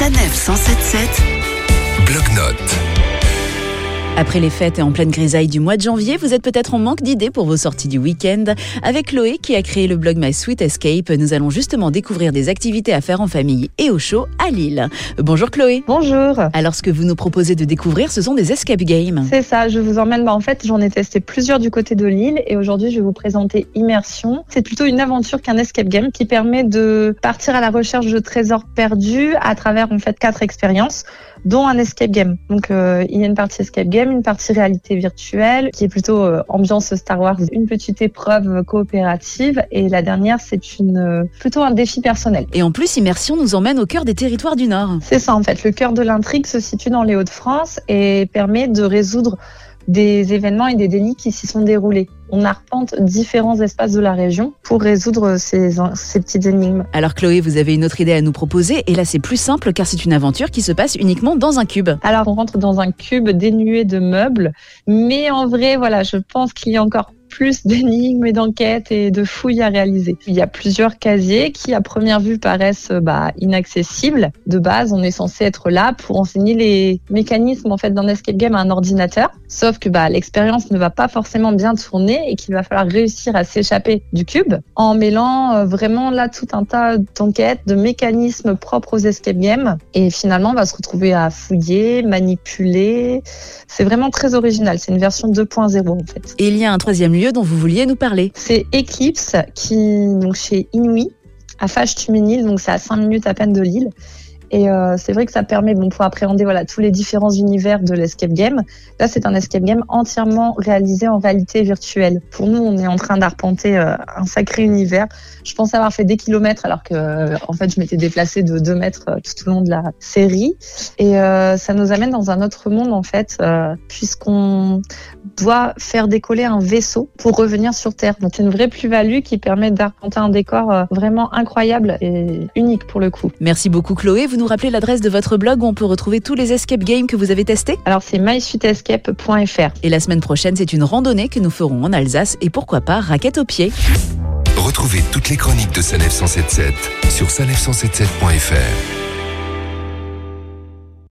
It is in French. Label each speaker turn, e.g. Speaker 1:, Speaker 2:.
Speaker 1: Sanef 177
Speaker 2: Bloc-notes.
Speaker 3: Après les fêtes et en pleine grisaille du mois de janvier, vous êtes peut-être en manque d'idées pour vos sorties du week-end. Avec Chloé qui a créé le blog My Sweet Escape, nous allons justement découvrir des activités à faire en famille et au chaud à Lille. Bonjour Chloé.
Speaker 4: Bonjour.
Speaker 3: Alors ce que vous nous proposez de découvrir, ce sont des escape games.
Speaker 4: C'est ça, je vous emmène. Bah, en fait, j'en ai testé plusieurs du côté de Lille et aujourd'hui, je vais vous présenter Immersion. C'est plutôt une aventure qu'un escape game qui permet de partir à la recherche de trésors perdus à travers en fait quatre expériences dont un escape game. Donc euh, il y a une partie escape game, une partie réalité virtuelle qui est plutôt euh, ambiance Star Wars, une petite épreuve coopérative et la dernière c'est une euh, plutôt un défi personnel.
Speaker 3: Et en plus, Immersion nous emmène au cœur des territoires du Nord.
Speaker 4: C'est ça en fait, le cœur de l'intrigue se situe dans les Hauts-de-France et permet de résoudre des événements et des délits qui s'y sont déroulés. On arpente différents espaces de la région pour résoudre ces, ces petites énigmes.
Speaker 3: Alors Chloé, vous avez une autre idée à nous proposer et là c'est plus simple car c'est une aventure qui se passe uniquement dans un cube.
Speaker 4: Alors on rentre dans un cube dénué de meubles, mais en vrai, voilà, je pense qu'il y a encore plus d'énigmes et d'enquêtes et de fouilles à réaliser. Il y a plusieurs casiers qui, à première vue, paraissent bah, inaccessibles. De base, on est censé être là pour enseigner les mécanismes en fait d'un escape game à un ordinateur. Sauf que bah, l'expérience ne va pas forcément bien tourner et qu'il va falloir réussir à s'échapper du cube en mêlant euh, vraiment là tout un tas d'enquêtes, de mécanismes propres aux escape games. Et finalement, on va se retrouver à fouiller, manipuler. C'est vraiment très original. C'est une version 2.0 en fait.
Speaker 3: Et il y a un troisième lieu dont vous vouliez nous parler.
Speaker 4: C'est Eclipse qui, donc chez Inouï, à Fâche-Tuménil, donc c'est à 5 minutes à peine de Lille. Et euh, c'est vrai que ça permet bon, pour appréhender voilà, tous les différents univers de l'escape game. Là, c'est un escape game entièrement réalisé en réalité virtuelle. Pour nous, on est en train d'arpenter euh, un sacré univers. Je pensais avoir fait des kilomètres alors que, euh, en fait, je m'étais déplacée de 2 mètres tout au long de la série. Et ça nous amène dans un autre monde, en fait, puisqu'on doit faire décoller un vaisseau pour revenir sur Terre. Donc, c'est une vraie plus-value qui permet d'arpenter un décor vraiment incroyable et unique pour le coup.
Speaker 3: Merci beaucoup Chloé. Nous rappelez l'adresse de votre blog où on peut retrouver tous les escape games que vous avez testés
Speaker 4: Alors, c'est mysuitescape.fr.
Speaker 3: Et la semaine prochaine, c'est une randonnée que nous ferons en Alsace et pourquoi pas raquette aux pieds.
Speaker 2: Retrouvez toutes les chroniques de Sanef 177 sur sanef177.fr.